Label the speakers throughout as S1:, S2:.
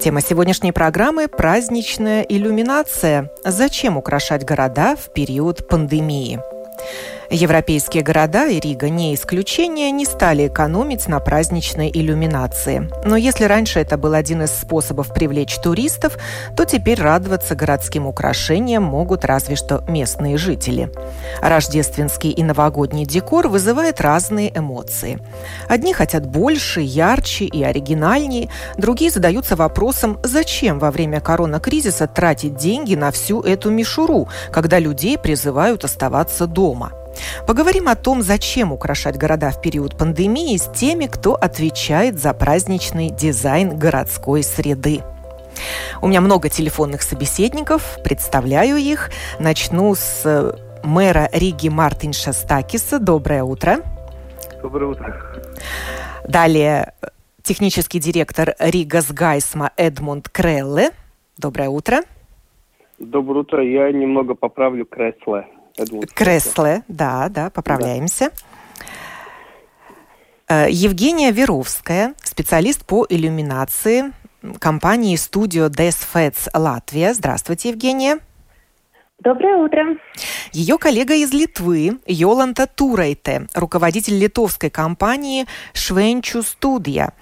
S1: Тема сегодняшней программы – праздничная иллюминация. Зачем украшать города в период пандемии? Европейские города и Рига не исключение не стали экономить на праздничной иллюминации. Но если раньше это был один из способов привлечь туристов, то теперь радоваться городским украшениям могут разве что местные жители. Рождественский и новогодний декор вызывает разные эмоции. Одни хотят больше, ярче и оригинальнее, другие задаются вопросом, зачем во время коронакризиса тратить деньги на всю эту мишуру, когда людей призывают оставаться дома. Поговорим о том, зачем украшать города в период пандемии с теми, кто отвечает за праздничный дизайн городской среды. У меня много телефонных собеседников, представляю их. Начну с э, мэра Риги Мартинша Стакиса. Доброе утро.
S2: Доброе утро.
S1: Далее технический директор Рига Сгайсма Эдмунд Крелле. Доброе утро.
S2: Доброе утро. Я немного поправлю кресло.
S1: Кресле, да, да, поправляемся. Да. Э, Евгения Веровская, специалист по иллюминации компании студио Desfets Латвия. Здравствуйте, Евгения.
S3: Доброе утро.
S1: Ее коллега из Литвы Йоланта Турайте, руководитель литовской компании Швенчу Студия,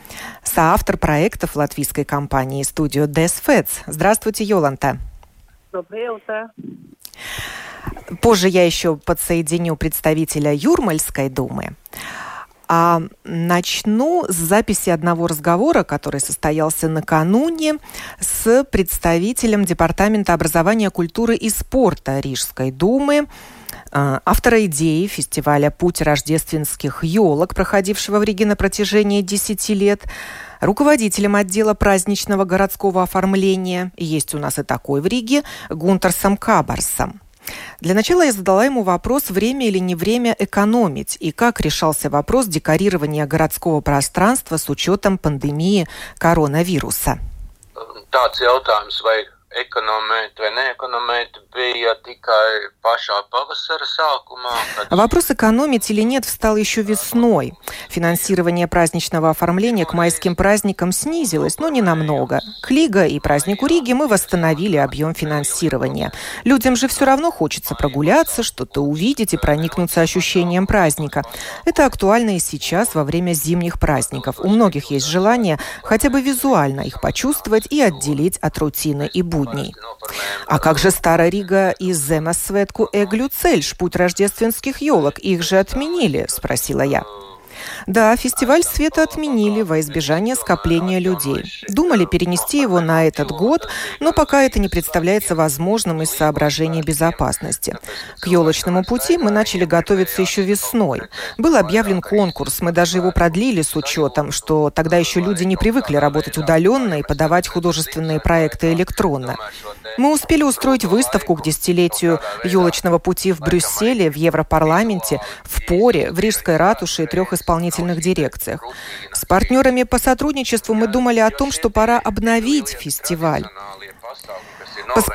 S1: соавтор проектов латвийской компании студио Desfets. Здравствуйте, Йоланта.
S3: Доброе утро.
S1: Позже я еще подсоединю представителя Юрмальской думы. А начну с записи одного разговора, который состоялся накануне с представителем Департамента образования, культуры и спорта Рижской думы, автора идеи фестиваля «Путь рождественских елок», проходившего в Риге на протяжении 10 лет, руководителем отдела праздничного городского оформления, есть у нас и такой в Риге, Гунтерсом Кабарсом. Для начала я задала ему вопрос, время или не время экономить, и как решался вопрос декорирования городского пространства с учетом пандемии коронавируса.
S4: Tāds jautājums, vai
S1: Вопрос экономить или нет встал еще весной. Финансирование праздничного оформления к майским праздникам снизилось, но не намного. К Лига и празднику Риги мы восстановили объем финансирования. Людям же все равно хочется прогуляться, что-то увидеть и проникнуться ощущением праздника. Это актуально и сейчас, во время зимних праздников. У многих есть желание хотя бы визуально их почувствовать и отделить от рутины и будни будней. А как же Старая Рига и Земасветку Эглюцельш, путь рождественских елок? Их же отменили, спросила я. Да, фестиваль света отменили во избежание скопления людей. Думали перенести его на этот год, но пока это не представляется возможным из соображений безопасности. К елочному пути мы начали готовиться еще весной. Был объявлен конкурс, мы даже его продлили с учетом, что тогда еще люди не привыкли работать удаленно и подавать художественные проекты электронно. Мы успели устроить выставку к десятилетию елочного пути в Брюсселе, в Европарламенте, в Поре, в Рижской ратуше и трех исполнительных дирекциях. С партнерами по сотрудничеству мы думали о том, что пора обновить фестиваль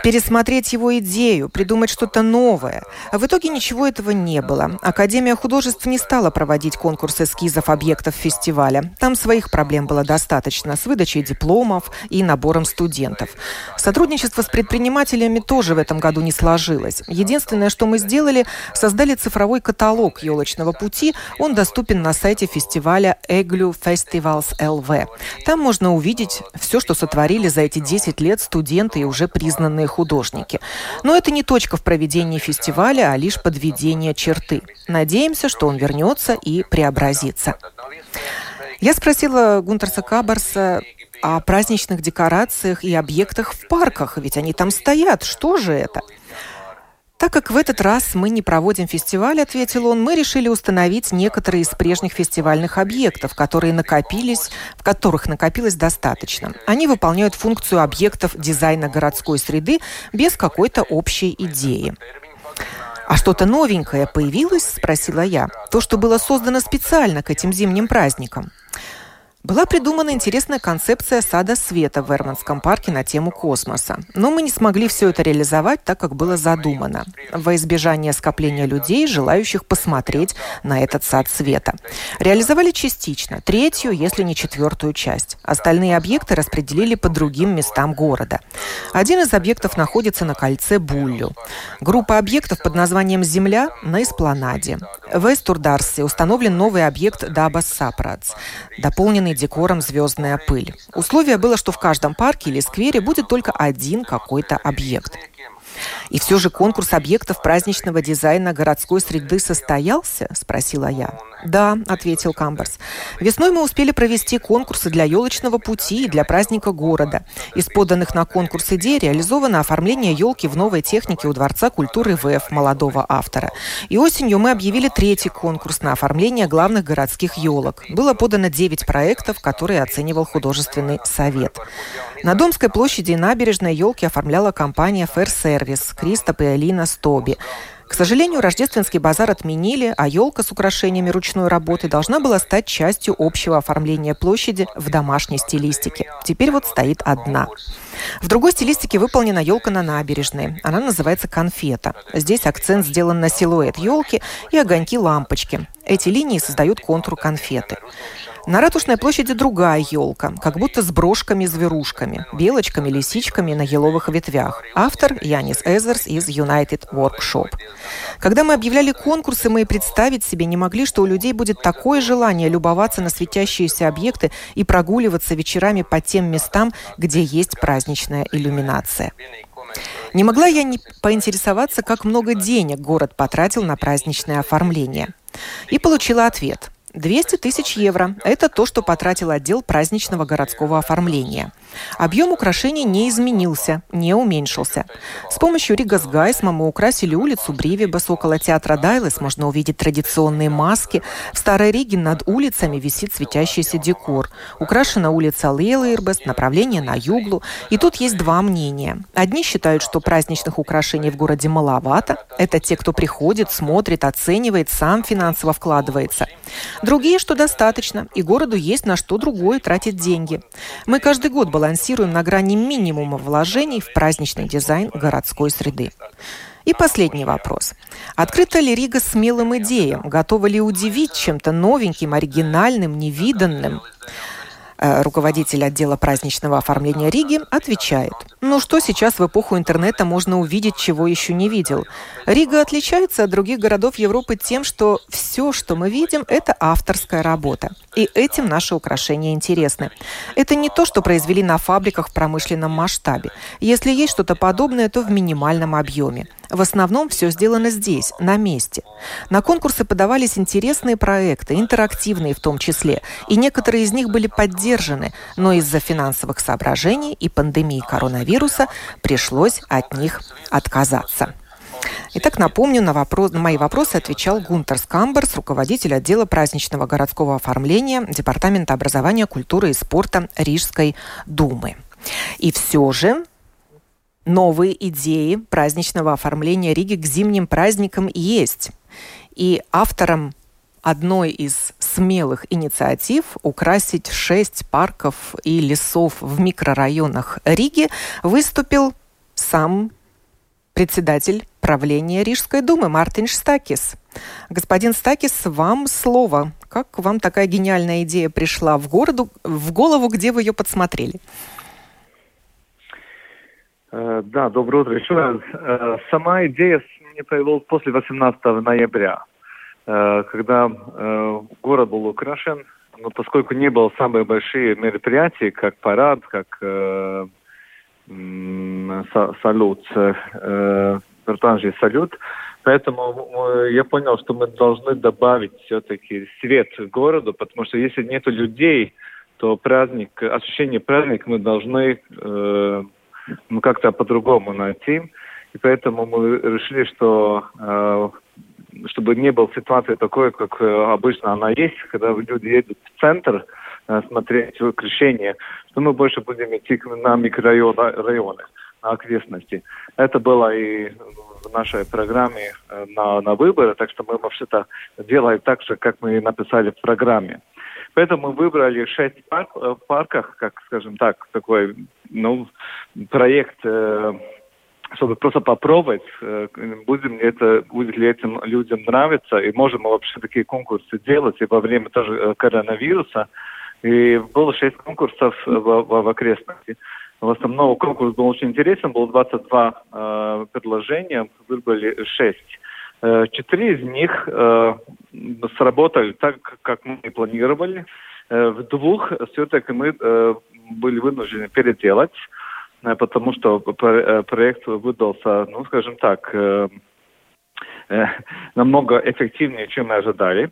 S1: пересмотреть его идею, придумать что-то новое. А в итоге ничего этого не было. Академия художеств не стала проводить конкурс эскизов объектов фестиваля. Там своих проблем было достаточно с выдачей дипломов и набором студентов. Сотрудничество с предпринимателями тоже в этом году не сложилось. Единственное, что мы сделали, создали цифровой каталог елочного пути. Он доступен на сайте фестиваля Эглю Festivals LV. Там можно увидеть все, что сотворили за эти 10 лет студенты и уже признанные признанные художники. Но это не точка в проведении фестиваля, а лишь подведение черты. Надеемся, что он вернется и преобразится. Я спросила Гунтерса Кабарса о праздничных декорациях и объектах в парках, ведь они там стоят. Что же это? Так как в этот раз мы не проводим фестиваль, ответил он, мы решили установить некоторые из прежних фестивальных объектов, которые накопились, в которых накопилось достаточно. Они выполняют функцию объектов дизайна городской среды без какой-то общей идеи. А что-то новенькое появилось? Спросила я. То, что было создано специально к этим зимним праздникам. Была придумана интересная концепция сада света в Верманском парке на тему космоса. Но мы не смогли все это реализовать так, как было задумано, во избежание скопления людей, желающих посмотреть на этот сад света. Реализовали частично, третью, если не четвертую часть. Остальные объекты распределили по другим местам города. Один из объектов находится на кольце Буллю. Группа объектов под названием «Земля» на Эспланаде. В Эстурдарсе установлен новый объект Дабас Сапрадс, дополненный украшенный декором «Звездная пыль». Условие было, что в каждом парке или сквере будет только один какой-то объект. И все же конкурс объектов праздничного дизайна городской среды состоялся? Спросила я. Да, ответил Камберс. Весной мы успели провести конкурсы для елочного пути и для праздника города. Из поданных на конкурс идей реализовано оформление елки в новой технике у Дворца культуры ВФ молодого автора. И осенью мы объявили третий конкурс на оформление главных городских елок. Было подано 9 проектов, которые оценивал художественный совет. На Домской площади и набережной елки оформляла компания Fair Service Кристоп и Алина Стоби. К сожалению, рождественский базар отменили, а елка с украшениями ручной работы должна была стать частью общего оформления площади в домашней стилистике. Теперь вот стоит одна. В другой стилистике выполнена елка на набережной. Она называется «Конфета». Здесь акцент сделан на силуэт елки и огоньки лампочки. Эти линии создают контур конфеты. На Ратушной площади другая елка, как будто с брошками-зверушками, белочками, лисичками на еловых ветвях. Автор Янис Эзерс из United Workshop. Когда мы объявляли конкурсы, мы и представить себе не могли, что у людей будет такое желание любоваться на светящиеся объекты и прогуливаться вечерами по тем местам, где есть праздничная иллюминация. Не могла я не поинтересоваться, как много денег город потратил на праздничное оформление. И получила ответ – 200 тысяч евро – это то, что потратил отдел праздничного городского оформления. Объем украшений не изменился, не уменьшился. С помощью Rīgas gaisma мы украсили улицу Бривибас около театра Дайлес. Можно увидеть традиционные маски. В Старой Риге над улицами висит светящийся декор. Украшена улица Лиелирбес, направление на Юглу. И тут есть два мнения. Одни считают, что праздничных украшений в городе маловато. Это те, кто приходит, смотрит, оценивает, сам финансово вкладывается. Другие, что достаточно, и городу есть на что другое тратить деньги. Мы каждый год балансируем на грани минимума вложений в праздничный дизайн городской среды. И последний вопрос. Открыта ли Рига смелым идеям? Готова ли удивить чем-то новеньким, оригинальным, невиданным? Э, руководитель отдела праздничного оформления Риги, отвечает. Ну что сейчас в эпоху интернета можно увидеть, чего еще не видел? Рига отличается от других городов Европы тем, что все, что мы видим, это авторская работа. И этим наши украшения интересны. Это не то, что произвели на фабриках в промышленном масштабе. Если есть что-то подобное, то в минимальном объеме. В основном все сделано здесь, на месте. На конкурсы подавались интересные проекты, интерактивные в том числе, и некоторые из них были поддержаны, но из-за финансовых соображений и пандемии коронавируса пришлось от них отказаться. Итак, напомню, на, вопрос, на мои вопросы отвечал Гунтер Скамберс, руководитель отдела праздничного городского оформления Департамента образования, культуры и спорта Рижской думы. И все же новые идеи праздничного оформления Риги к зимним праздникам есть. И автором одной из смелых инициатив украсить шесть парков и лесов в микрорайонах Риги выступил сам председатель правления Рижской думы Мартин Штакис. Господин Стакис, вам слово. Как вам такая гениальная идея пришла в, городу, в голову, где вы ее подсмотрели?
S5: Э, да, доброе утро еще раз. Э, сама идея мне появилась после 18 ноября, когда город был украшен, но поскольку не было самые большие мероприятия, как парад, как салют, вертанжий салют, Поэтому я понял, что мы должны добавить все-таки свет городу, потому что если нет людей, то праздник, ощущение праздника мы должны э, ну, как-то по-другому найти. И поэтому мы решили, что э, чтобы не было ситуации такой, как э, обычно она есть, когда люди едут в центр э, смотреть крещение, что мы больше будем идти на микрорайоны. окрестности. Это было и в нашей программе э, на, на выборы, так что мы вообще-то делаем так же, как мы написали в программе. Поэтому мы выбрали шесть парк, парков, как, скажем так, такой ну, проект, э, чтобы просто попробовать, э, будем ли это, будет ли этим людям нравиться, и можем мы вообще такие конкурсы делать, и во время тоже э, коронавируса. И было шесть конкурсов в, в, в окрестности. В основном конкурс был очень интересен, было 22 э, предложения, выбрали 6. Э, четыре из них э, сработали так, как мы и планировали. Э, в двух все-таки мы э, были вынуждены переделать, э, потому что э, проект выдался, ну, скажем так, э, э, намного эффективнее, чем мы ожидали.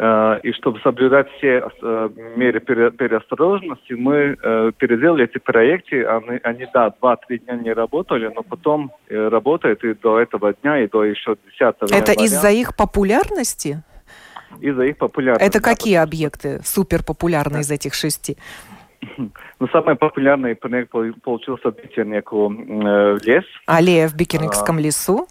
S5: Э, и чтобы соблюдать все э, меры переосторожности, мы э, переделали эти проекты. Они, они да, два-три дня не работали, но потом работают и до этого дня, и до еще 10
S1: Это из-за их популярности?
S5: Из-за их популярности.
S1: Это какие да, объекты супер популярны из этих шести?
S5: Ну, самый популярный проект получился Бикернику э, лес.
S1: Аллея в Бикерникском а, лесу?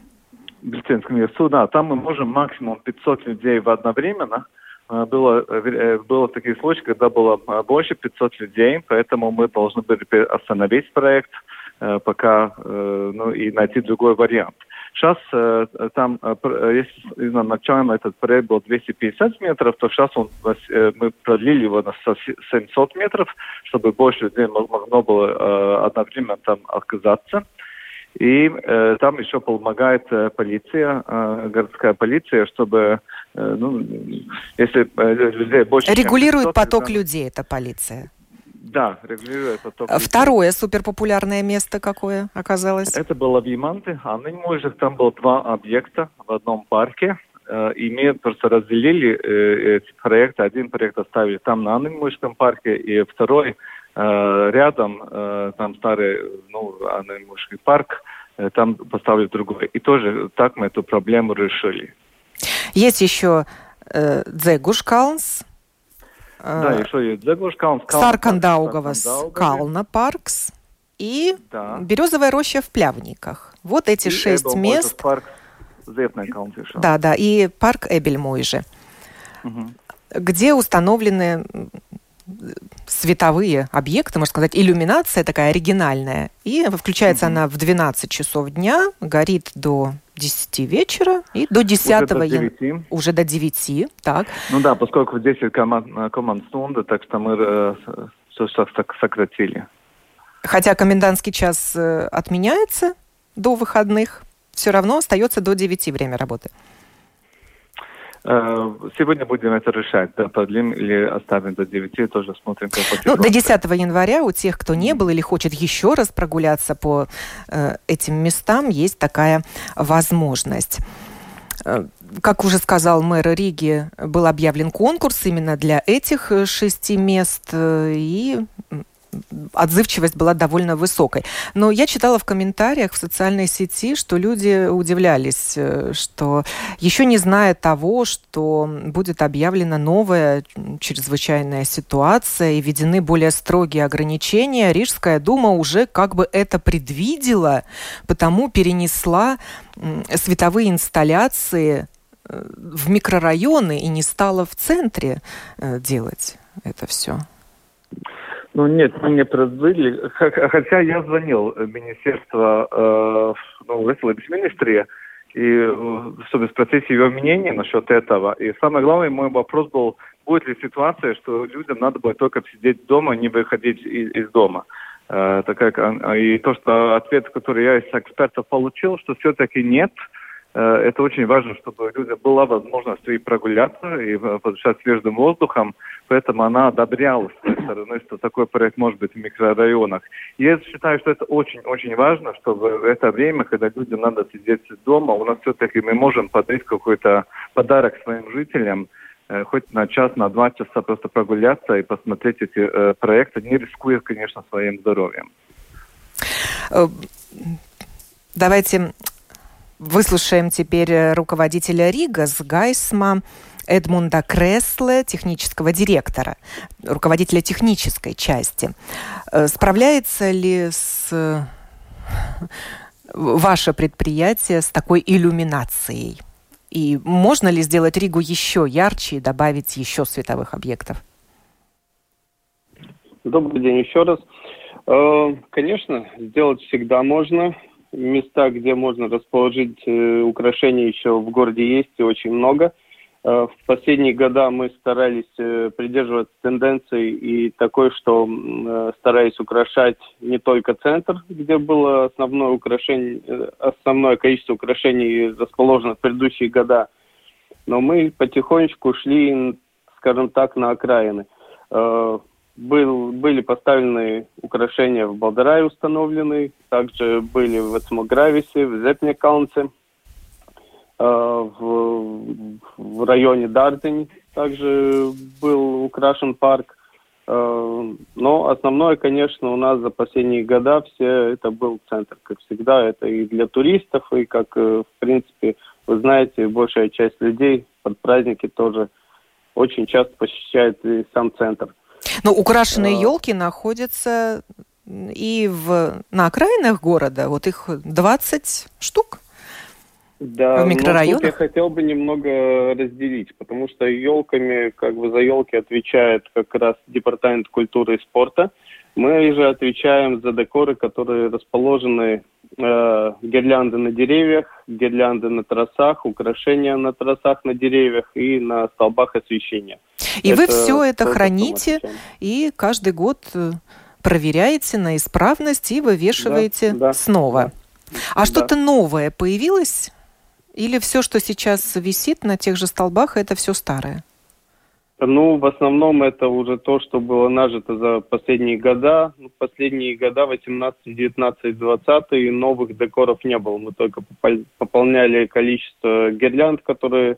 S5: В Бикерникском лесу, да. Там мы можем максимум 500 людей в одновременно. А, было, э, было такие случаи, когда было а, больше 500 людей, поэтому мы должны были остановить проект, э, пока, э, ну, и найти другой вариант. Сейчас там, если изначально этот проект был 250 метров, то сейчас он, мы продлили его на 700 метров, чтобы больше людей могло было одновременно там оказаться. И э, там еще помогает э, полиция, э, городская полиция, чтобы, э, ну, если э, людей больше...
S1: Регулирует 500, поток там... людей, эта полиция.
S5: Да, регулирует поток
S1: людей. Второе суперпопулярное место какое оказалось?
S5: Это было в Яманте, а ныне там было два объекта в одном парке. Э, и мы просто разделили э, эти проекты. Один проект оставили там на Анненмуйском парке, и второй Э, рядом, там старый, ну, Анаймушский парк, там поставили другой. И тоже так мы эту проблему решили.
S1: Есть еще э, Дзегушкалнс.
S5: Да, еще есть Дзегушкалнс.
S1: Старкандаугавас Кална Паркс и да. Березовая роща в Плявниках. Вот эти и шесть мест. Парк Да, да, и парк Эбельмойже, угу. где установлены световые объекты, можно сказать, иллюминация такая оригинальная. И включается mm-hmm. она в 12 часов дня, горит до 10 вечера и до 10 уже до 9. Я... Уже до 9, так.
S5: Ну да, поскольку 10 команд, команд стунда, так что мы э, все сократили.
S1: Хотя комендантский час э, отменяется до выходных, все равно остается до 9 время работы.
S5: Э, сегодня будем это решать, да, продлим или оставим до 9, тоже смотрим.
S1: Ну, до 10 января у тех, кто не был или хочет еще раз прогуляться по э, этим местам, есть такая возможность. Э, как уже сказал мэр Риги, был объявлен конкурс именно для этих шести мест, э, и отзывчивость была довольно высокой. Но я читала в комментариях в социальной сети, что люди удивлялись, э, что еще не зная того, что будет объявлена новая чрезвычайная ситуация и введены более строгие ограничения, Рижская дума уже как бы это предвидела, потому перенесла световые инсталляции э, в микрорайоны и не стала в центре э, делать это все.
S5: Ну нет, мы не продлили. Хотя я звонил в Министерство э, ну, министрии, и э, чтобы спросить его мнение насчет этого. И самое главное, мой вопрос был, будет ли ситуация, что людям надо будет только сидеть дома, не выходить из, из дома. Э, так как, а, и то, что ответ, который я из экспертов получил, что все-таки нет, Э, это очень важно, чтобы людям была возможность и прогуляться, и подышать свежим воздухом. Поэтому она одобряла с своей стороны, что такой проект может быть в микрорайонах. Я считаю, что это очень-очень важно, чтобы в это время, когда людям надо сидеть дома, у нас все-таки мы можем подарить какой-то подарок своим жителям, э, хоть на час, на два часа просто прогуляться и посмотреть эти э, проекты, не рискуя, конечно, своим здоровьем.
S1: Давайте Выслушаем теперь э, руководителя Рига с Гайсма Эдмунда Кресле, технического директора, руководителя технической части. Э, справляется ли с ваше предприятие с такой иллюминацией? И можно ли сделать Ригу еще ярче и добавить еще световых объектов?
S2: Добрый день еще раз. Э, конечно, сделать всегда можно. Места, где можно расположить э, украшения еще в городе есть и очень много – Э, в последние года мы старались э, придерживаться тенденции и такой, что э, стараясь украшать не только центр, где было основное украшение, основное количество украшений расположено в предыдущие года, но мы потихонечку шли, скажем так, на окраины. Был, были поставлены украшения в Балдарае установлены, также были в Эцмогрависе, в Зепнекаунце – Э, в, в районе Дардень также был украшен парк. Э, но основное, конечно, у нас за последние года все это был центр, как всегда. Это и для туристов, и как, э, в принципе, вы знаете, большая часть людей под праздники тоже очень часто посещает и сам центр.
S1: Но украшенные а... елки находятся и в, на окраинах города. Вот их 20 штук.
S2: Да, в микрорайонах? Но тут я хотел бы немного разделить, потому что елками, как бы за елки отвечает как раз Департамент культуры и спорта. Мы же отвечаем за декоры, которые расположены э, гирлянды на деревьях, гирлянды на трассах, украшения на трассах на деревьях и на столбах освещения.
S1: И это вы все это храните и каждый год э, проверяете на исправность и вывешиваете да, да, снова. Да. А да. что-то новое появилось или все, что сейчас висит на тех же столбах, это все старое?
S2: Ну, в основном это уже то, что было нажито за последние года. Ну, последние года, 18, 19, 20, и новых декоров не было. Мы только пополняли количество гирлянд, которые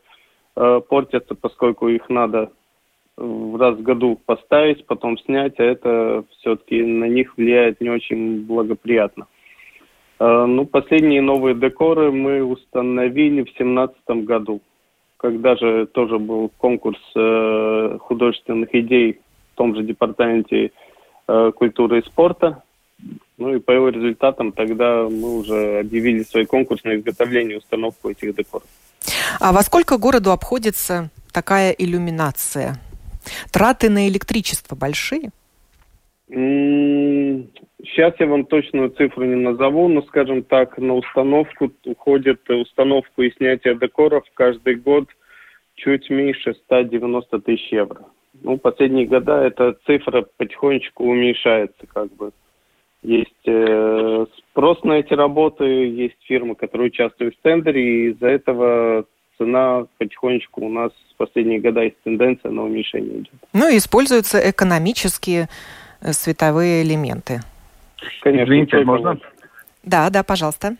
S2: э, портятся, поскольку их надо в раз в году поставить, потом снять, а это все-таки на них влияет не очень благоприятно. Э, ну, последние новые декоры мы установили в 2017 году, когда же тоже был конкурс э, художественных идей в том же департаменте э, культуры и спорта. Ну и по его результатам тогда мы уже объявили свой конкурс на изготовление и установку этих декоров.
S1: А во сколько городу обходится такая иллюминация? Траты на электричество большие?
S2: Сейчас я вам точную цифру не назову, но, скажем так, на установку уходит установку и снятие декоров каждый год чуть меньше 190 тысяч евро. Ну, последние года эта цифра потихонечку уменьшается, как бы. Есть э, спрос на эти работы, есть фирмы, которые участвуют в тендере, и из-за этого цена потихонечку у нас в последние года есть тенденция на уменьшение идет.
S1: Ну используются экономические э, световые элементы.
S5: Конечно. Извините, можно?
S1: Да, да, пожалуйста.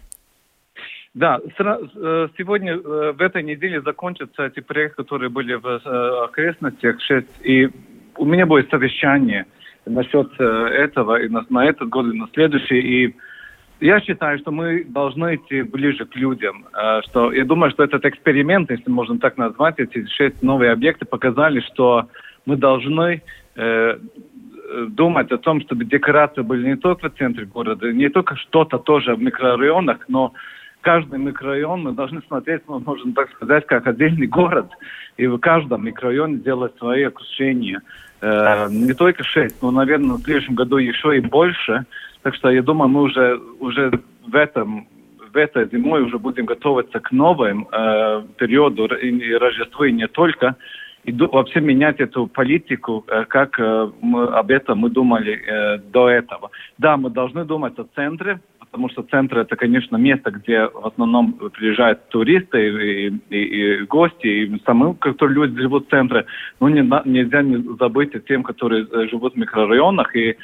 S5: Да, э, сегодня, э, в этой неделе закончатся эти проекты, которые были в э, окрестностях. И у меня будет совещание насчет этого и на, на этот год, и на следующий. И я считаю, что мы должны идти ближе к людям. Что, я думаю, что этот эксперимент, если можно так назвать, эти шесть новые объекты показали, что мы должны думать о том, чтобы декорации были не только в центре города, не только что-то тоже в микрорайонах, но каждый микрорайон мы должны смотреть, ну, можно так сказать, как отдельный город, и в каждом микрорайоне делать свои окружения. Э, не только шесть, но, наверное, в следующем году еще и больше. Так что я думаю, мы уже, уже в этом в этой зимой уже будем готовиться к новым э, периоду и Рождеству и не только и вообще менять эту политику, э, как э, мы об этом мы думали э, до этого. Да, мы должны думать о центре, потому что центр это, конечно, место, где в основном приезжают туристы и, и, и гости, и самые, которые люди живут в центре. Но не, нельзя не забыть о тем, которые живут в микрорайонах. И,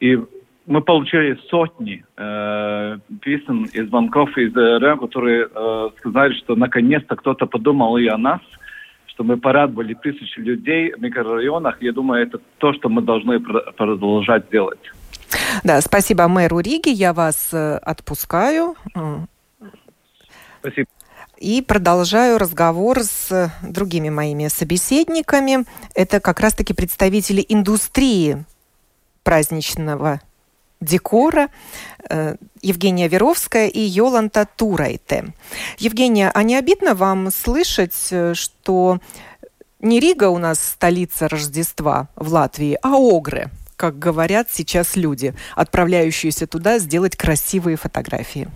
S5: и мы получили сотни э, писем и звонков из РЭМ, которые э, сказали, что наконец-то кто-то подумал и о нас – что мы порадовали тысячи людей в микрорайонах. Я думаю, это то, что мы должны продолжать делать.
S1: Да, спасибо мэру Риги. Я вас э, отпускаю.
S5: Спасибо.
S1: И продолжаю разговор с другими моими собеседниками. Это как раз-таки представители индустрии праздничного декора э, Евгения Веровская и Йоланта Турайте. Евгения, а не обидно вам слышать, э, что не Рига у нас столица Рождества в Латвии, а Огры, как говорят сейчас люди, отправляющиеся туда сделать красивые фотографии?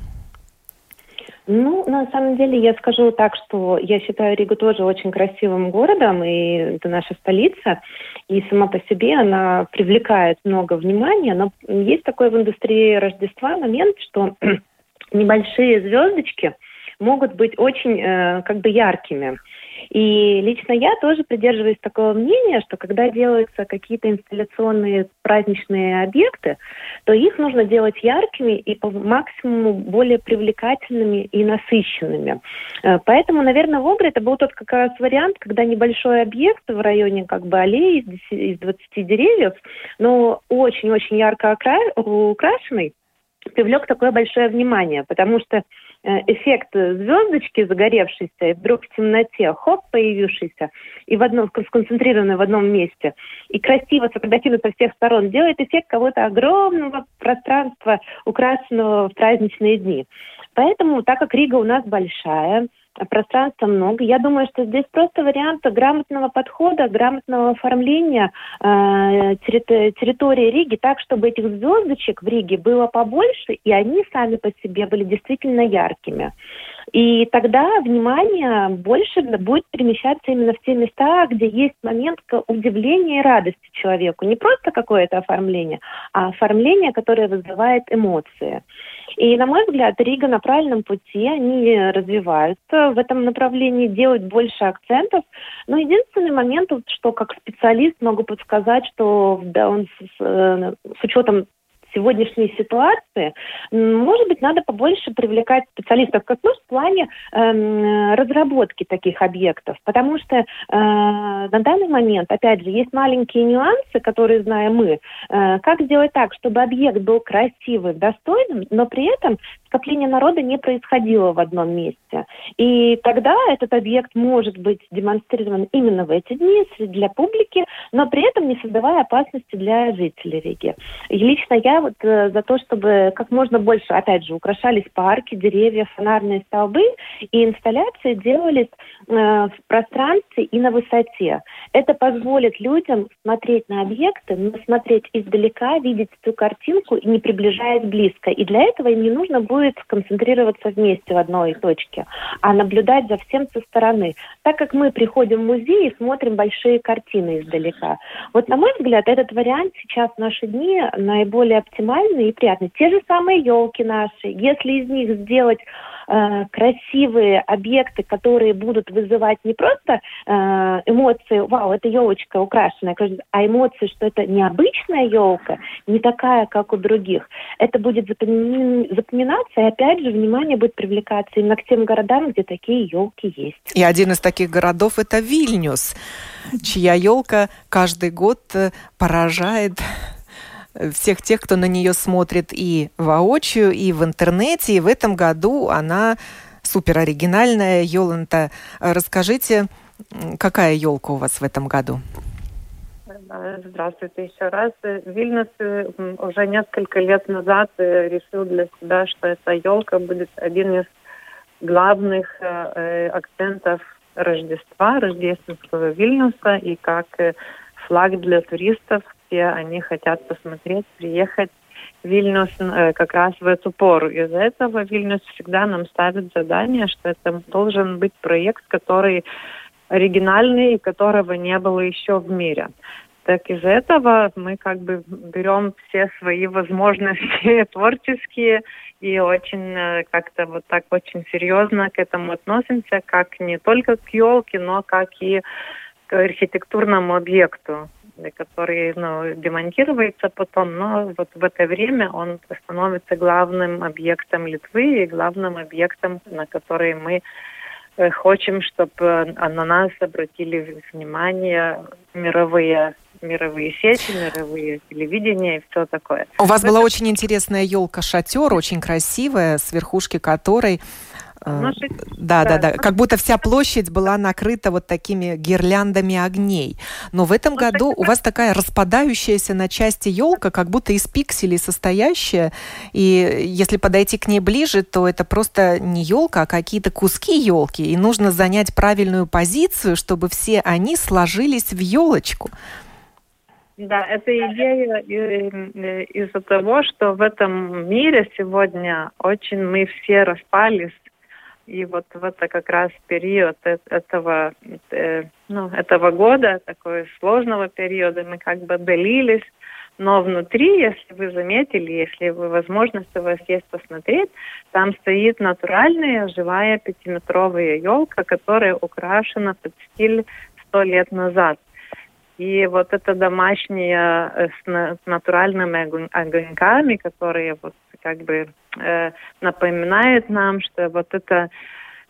S3: Ну, на самом деле, я скажу так, что я считаю Ригу тоже очень красивым городом, и это наша столица, и сама по себе она привлекает много внимания, но есть такой в индустрии Рождества момент, что небольшие звездочки могут быть очень э, как бы яркими. И лично я тоже придерживаюсь такого мнения, что когда делаются какие-то инсталляционные праздничные объекты, то их нужно делать яркими и по максимуму более привлекательными и насыщенными. Э, поэтому, наверное, в Огре это был тот как раз вариант, когда небольшой объект в районе как бы аллеи из 20 деревьев, но очень-очень ярко украшенный, привлек такое большое внимание, потому что эффект звездочки загоревшейся, и вдруг в темноте, хоп, появившийся, и в одном, сконцентрированный в одном месте, и красиво сфотографирован со всех сторон, делает эффект кого-то огромного пространства, украшенного в праздничные дни. Поэтому, так как Рига у нас большая, пространства много. Я думаю, что здесь просто вариант грамотного подхода, грамотного оформления э, территории Риги так, чтобы этих звездочек в Риге было побольше, и они сами по себе были действительно яркими. И тогда внимание больше будет перемещаться именно в те места, где есть момент удивления и радости человеку. Не просто какое-то оформление, а оформление, которое вызывает эмоции. И, на мой взгляд, Рига на правильном пути, они развиваются в этом направлении, делают больше акцентов. Но единственный момент, что как специалист могу подсказать, что да, он с, с, э, учетом сегодняшней ситуации, может быть, надо побольше привлекать специалистов, как ну, в плане э, разработки таких объектов, потому что э, на данный момент, опять же, есть маленькие нюансы, которые знаем мы. Э, как сделать так, чтобы объект был красивым, достойным, но при этом скопление народа не происходило в одном месте. И тогда этот объект может быть демонстрирован именно в эти дни для публики, но при этом не создавая опасности для жителей Риги. И лично я вот э, за то, чтобы как можно больше, опять же, украшались парки, деревья, фонарные столбы, и инсталляции делались э, в пространстве и на высоте. Это позволит людям смотреть на объекты, но смотреть издалека, видеть эту картинку и не приближаясь близко. И для этого им не нужно будет сконцентрироваться вместе в одной точке, а наблюдать за всем со стороны. Так как мы приходим в музей и смотрим большие картины издалека. Вот, на мой взгляд, этот вариант сейчас в наши дни наиболее оптимальный и приятный. Те же самые елки наши. Если из них сделать э, красивые объекты, которые будут вызывать не просто э, эмоции, вау, это елочка украшенная, а эмоции, что это необычная елка, не такая, как у других. Это будет запоминаться, и опять же внимание будет привлекаться именно к тем городам, где такие елки есть.
S1: И один из таких городов это Вильнюс, чья елка каждый год э, поражает всех тех, кто на нее смотрит и воочию, и в интернете. И в этом году она супер оригинальная. Йоланта, расскажите, какая елка у вас в этом году?
S6: Здравствуйте еще раз. Вильнюс э, уже несколько лет назад э, решил для себя, что эта елка будет один из главных э, акцентов Рождества, рождественского Вильнюса, и как флаг для туристов, все они хотят посмотреть, приехать в Вильнюс э, как раз в эту пору. Из-за этого Вильнюс всегда нам ставит задание, что это должен быть проект, который оригинальный которого не было еще в мире. Так из этого мы как бы берем все свои возможности творческие и очень э, как-то вот так очень серьезно к этому относимся, как не только к елке, но как и к архитектурному объекту который ну, демонтируется потом, но вот в это время он становится главным объектом Литвы и главным объектом, на который мы хотим, чтобы на нас обратили внимание мировые мировые сети, мировые телевидения и все такое.
S1: У вас была очень интересная елка-шатер, очень красивая, с верхушки которой А, да, да, да, Как будто вся площадь была накрыта вот такими гирляндами огней. Но в этом году у вас такая распадающаяся на части елка, как будто из пикселей состоящая. И если подойти к ней ближе, то это просто не елка, а какие-то куски елки. И нужно занять правильную позицию, чтобы все они сложились в елочку.
S6: Да, это идея э, из-за того, что в этом мире сегодня очень мы все распались и вот в это как раз период э, этого, э, ну, этого года, такой сложного периода, мы как бы делились. Но внутри, если вы заметили, если вы возможность у вас есть посмотреть, там стоит натуральная живая пятиметровая елка, которая украшена под стиль сто лет назад. И вот это домашние э, с натуральными огоньками, которые вот как бы э, напоминает нам, что вот это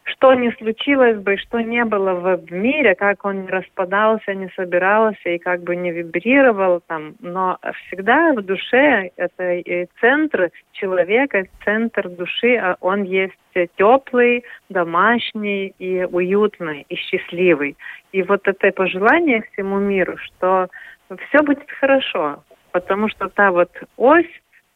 S6: что не случилось бы, что не было в мире, как он не распадался, не собирался и как бы не вибрировал там, но всегда в душе это центр человека, центр души, а он есть теплый, домашний и уютный и счастливый. И вот это пожелание всему миру, что все будет хорошо, потому что та вот ось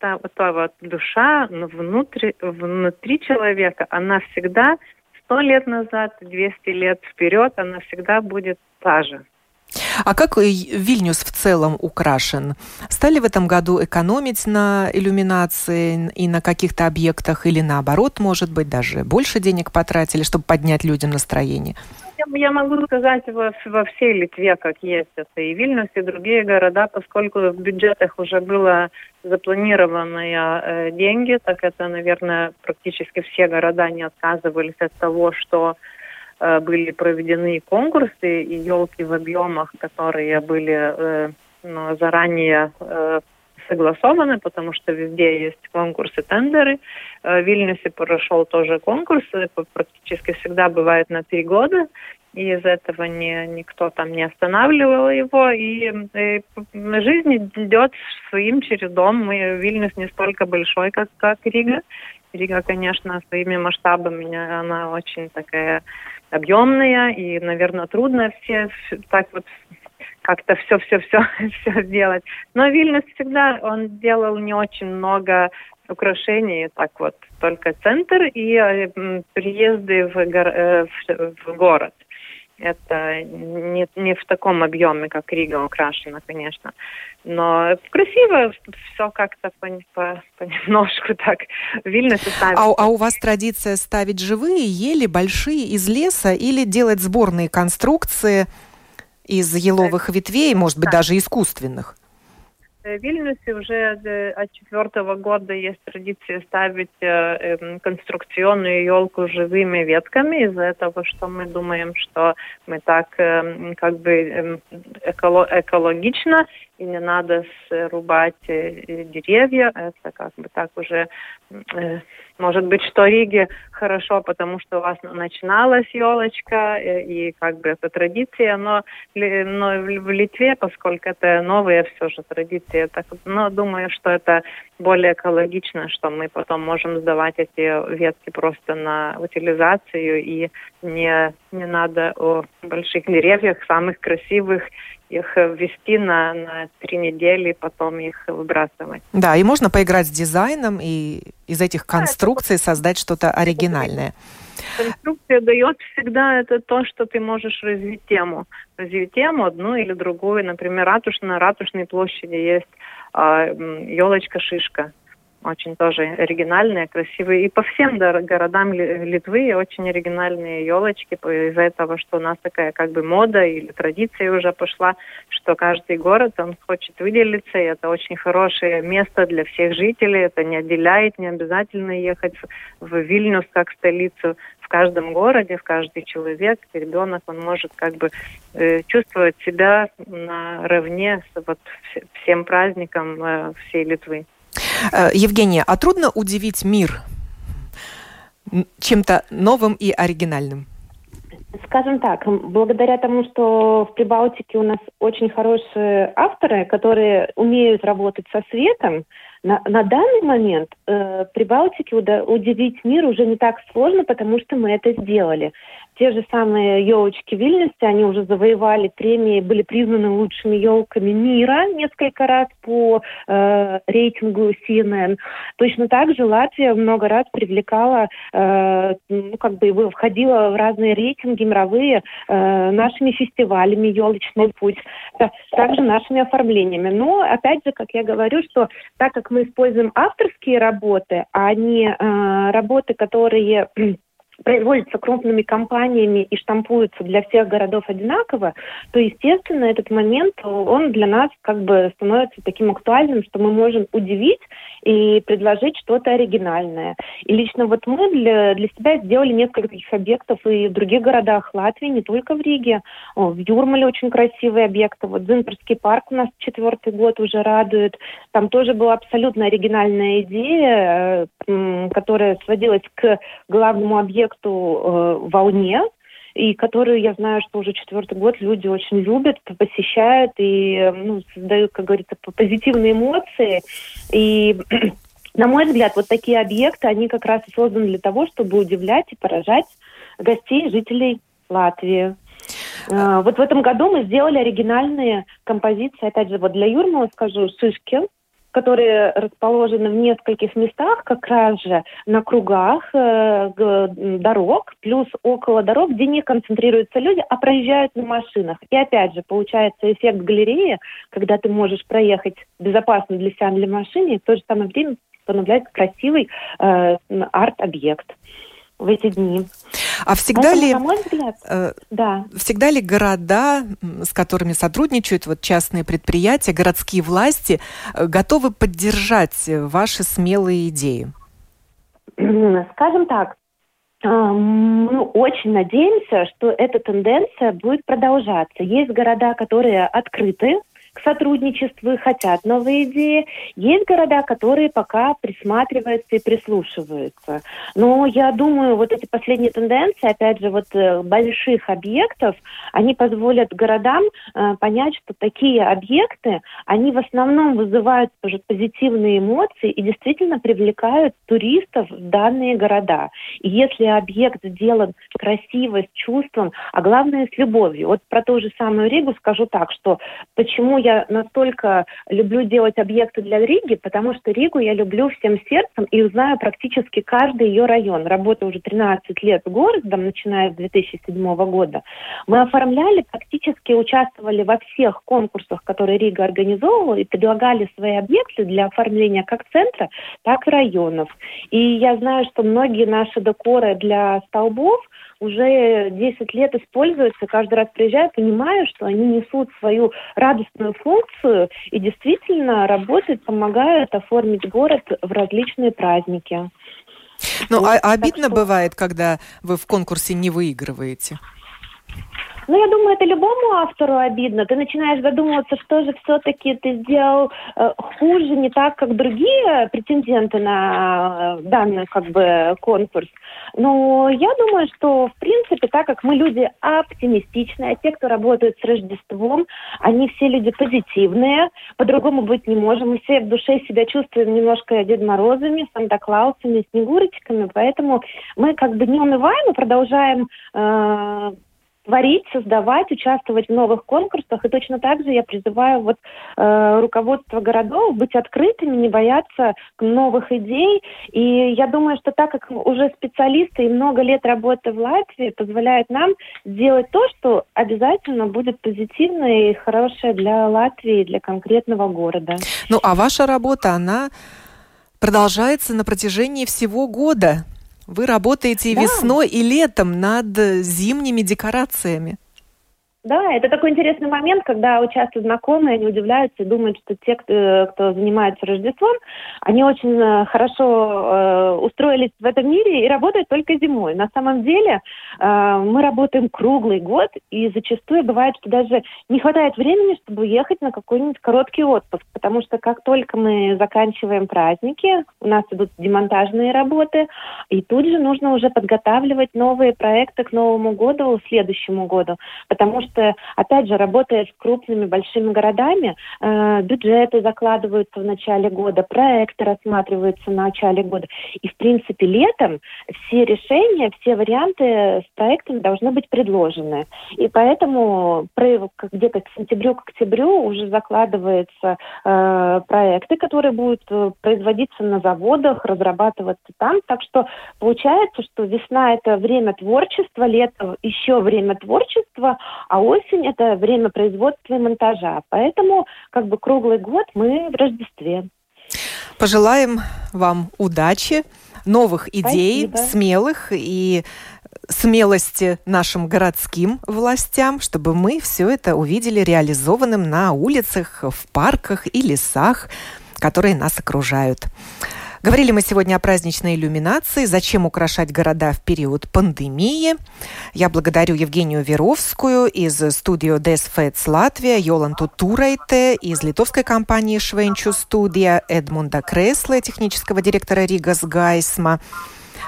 S6: та, та вот душа внутри, внутри человека, она всегда сто лет назад, 200 лет вперед, она всегда будет та же.
S1: А как Вильнюс в целом украшен? Стали в этом году экономить на иллюминации и на каких-то объектах или наоборот, может быть, даже больше денег потратили, чтобы поднять людям настроение?
S6: Я могу сказать во, во всей Литве, как есть это и Вильнюс, и другие города, поскольку в бюджетах уже было запланированные э, деньги, так это, наверное, практически все города не отказывались от того, что э, были проведены конкурсы и елки в объемах, которые были э, ну, заранее э, согласованы, потому что везде есть конкурсы, тендеры. Э, в Вильнюсе прошел тоже конкурс, практически всегда бывает на три года, и из этого не, никто там не останавливал его, и, и жизнь идет своим чередом. Мы, Вильнюс не столько большой, как, как Рига. Рига, конечно, своими масштабами, она очень такая объемная, и, наверное, трудно все так вот как-то все-все-все все сделать. Но Вильнюс всегда, он делал не очень много украшений, так вот, только центр и э, приезды в, гор, э, в, в город. Это не, не в таком объеме, как Рига украшена, конечно. Но красиво все как-то по, по, понемножку так. Вильнюс ставится.
S1: А, а у вас традиция ставить живые ели большие из леса или делать сборные конструкции из еловых ветвей, может быть, даже искусственных?
S6: В Вильнюсе уже э, от четвертого года есть традиция ставить э, эм, конструкционную елку живыми ветками из-за этого, что мы думаем, что мы так эм, как бы эм, экологично и не надо срубать э, деревья. Это как бы так уже, э, может быть, что Риге хорошо, потому что у вас начиналась елочка, э, и как бы это традиция, но, но в Литве, поскольку это новые все же традиции, так, но думаю, что это более экологично, что мы потом можем сдавать эти ветки просто на утилизацию, и не, не надо о больших деревьях, самых красивых, их ввести на, на три недели, потом их выбрасывать.
S1: Да, и можно поиграть с дизайном и из этих конструкций создать что-то оригинальное.
S6: Конструкция дает всегда это то, что ты можешь развить тему. Развить тему одну или другую. Например, ратуш, на Ратушной площади есть елочка-шишка очень тоже оригинальные, красивые. И по всем городам Литвы очень оригинальные елочки из-за этого, что у нас такая как бы мода или традиция уже пошла, что каждый город, он хочет выделиться, и это очень хорошее место для всех жителей, это не отделяет, не обязательно ехать в Вильнюс как столицу. В каждом городе, в каждый человек, ребенок, он может как бы э, чувствовать себя наравне с вот всем праздником э, всей Литвы.
S1: Э, Евгения, а трудно удивить мир чем-то новым и оригинальным?
S3: Скажем так, благодаря тому, что в Прибалтике у нас очень хорошие авторы, которые умеют работать со светом, На, на данный момент э, Прибалтике удивить мир уже не так сложно, потому что мы это сделали те же самые елочки Вильнюсе, они уже завоевали премии, были признаны лучшими елками мира несколько раз по э, рейтингу CNN. Точно так же Латвия много раз привлекала, э, ну, как бы входила в разные рейтинги мировые э, нашими фестивалями «Елочный путь», также нашими оформлениями. Но, опять же, как я говорю, что так как мы используем авторские работы, а не э, работы, которые производятся крупными компаниями и штампуются для всех городов одинаково, то, естественно, этот момент, он для нас как бы становится таким актуальным, что мы можем удивить и предложить что-то оригинальное. И лично вот мы для, для себя сделали несколько таких объектов и в других городах Латвии, не только в Риге. О, в Юрмале очень красивые объекты. Вот Зинтерский парк у нас четвертый год уже радует. Там тоже была абсолютно оригинальная идея, э, которая сводилась к главному объекту э, волне, и которую я знаю, что уже четвертый год люди очень любят, посещают и ну, создают, как говорится, позитивные эмоции. И на мой взгляд, вот такие объекты, они как раз и созданы для того, чтобы удивлять и поражать гостей, жителей Латвии. А, вот в этом году мы сделали оригинальные композиции, опять же, вот для Юрмала скажу, шишки, которые расположены в нескольких местах, как раз же на кругах э, дорог, плюс около дорог, где не концентрируются люди, а проезжают на машинах. И опять же, получается эффект галереи, когда ты можешь проехать безопасно для себя для машины, и в то же самое время становляется красивый э, арт-объект в эти дни.
S1: А всегда Поэтому, ли, на мой взгляд, э, да. всегда ли города, с которыми сотрудничают вот частные предприятия, городские власти, э, готовы поддержать ваши смелые идеи?
S3: Скажем так, э, мы очень надеемся, что эта тенденция будет продолжаться. Есть города, которые открыты к сотрудничеству хотят новые идеи. Есть города, которые пока присматриваются и прислушиваются. Но я думаю, вот эти последние тенденции, опять же, вот э, больших объектов, они позволят городам э, понять, что такие объекты, они в основном вызывают тоже позитивные эмоции и действительно привлекают туристов в данные города. И если объект сделан красиво, с чувством, а главное с любовью. Вот про ту же самую Ригу скажу так, что почему я настолько люблю делать объекты для Риги, потому что Ригу я люблю всем сердцем и знаю практически каждый ее район. Работаю уже 13 лет городом, начиная с 2007 года. Мы оформляли, практически участвовали во всех конкурсах, которые Рига организовывала, и предлагали свои объекты для оформления как центра, так и районов. И я знаю, что многие наши декоры для столбов уже 10 лет используются, каждый раз приезжаю, понимаю, что они несут свою радостную функцию и действительно работают, помогают оформить город в различные праздники.
S1: Ну, вот, а обидно что... бывает, когда вы в конкурсе не выигрываете?
S3: Ну, я думаю, это любому автору обидно. Ты начинаешь задумываться, что же все-таки ты сделал э, хуже, не так, как другие претенденты на э, данный как бы конкурс. Но я думаю, что, в принципе, так как мы люди оптимистичные, а те, кто работают с Рождеством, они все люди позитивные, по-другому быть не можем. Мы все в душе себя чувствуем немножко Дед Морозами, Санта-Клаусами, Снегурочками, поэтому мы как бы не унываем и продолжаем э, творить, создавать, участвовать в новых конкурсах. И точно так же я призываю вот, э, руководство городов быть открытыми, не бояться новых идей. И я думаю, что так как уже специалисты и много лет работы в Латвии позволяет нам сделать то, что обязательно будет позитивно и хорошее для Латвии, для конкретного города.
S1: Ну, а ваша работа, она продолжается на протяжении всего года. Вы работаете да. весной и летом над зимними декорациями.
S3: Да, это такой интересный момент, когда участвуют знакомые, они удивляются и думают, что те, кто, кто занимается Рождеством, они очень э, хорошо э, устроились в этом мире и работают только зимой. На самом деле э, мы работаем круглый год, и зачастую бывает, что даже не хватает времени, чтобы уехать на какой-нибудь короткий отпуск, потому что как только мы заканчиваем праздники, у нас идут демонтажные работы, и тут же нужно уже подготавливать новые проекты к Новому году, следующему году, потому что, опять же, работая с крупными большими городами, э, бюджеты закладываются в начале года, проекты рассматриваются в начале года. И, в принципе, летом все решения, все варианты с проектами должны быть предложены. И поэтому где-то к сентябрю, к октябрю уже закладываются э, проекты, которые будут э, производиться на заводах, разрабатываться там. Так что получается, что весна – это время творчества, лето – еще время творчества, а осень – это время производства и монтажа. Поэтому как бы круглый год мы в Рождестве.
S1: Пожелаем вам удачи, новых идей, Спасибо. смелых и смелости нашим городским властям, чтобы мы все это увидели реализованным на улицах, в парках и лесах, которые нас окружают. Говорили мы сегодня о праздничной иллюминации, зачем украшать города в период пандемии. Я благодарю Евгению Веровскую из студии Desfets Латвия, Йоланту Турайте из литовской компании Швенчу Студия, Эдмунда Кресле, технического директора Ригас Гайсма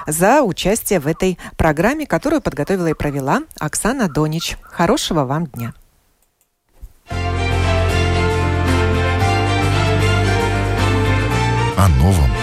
S1: за участие в этой программе, которую подготовила и провела Оксана Донич. Хорошего вам дня!
S7: О новом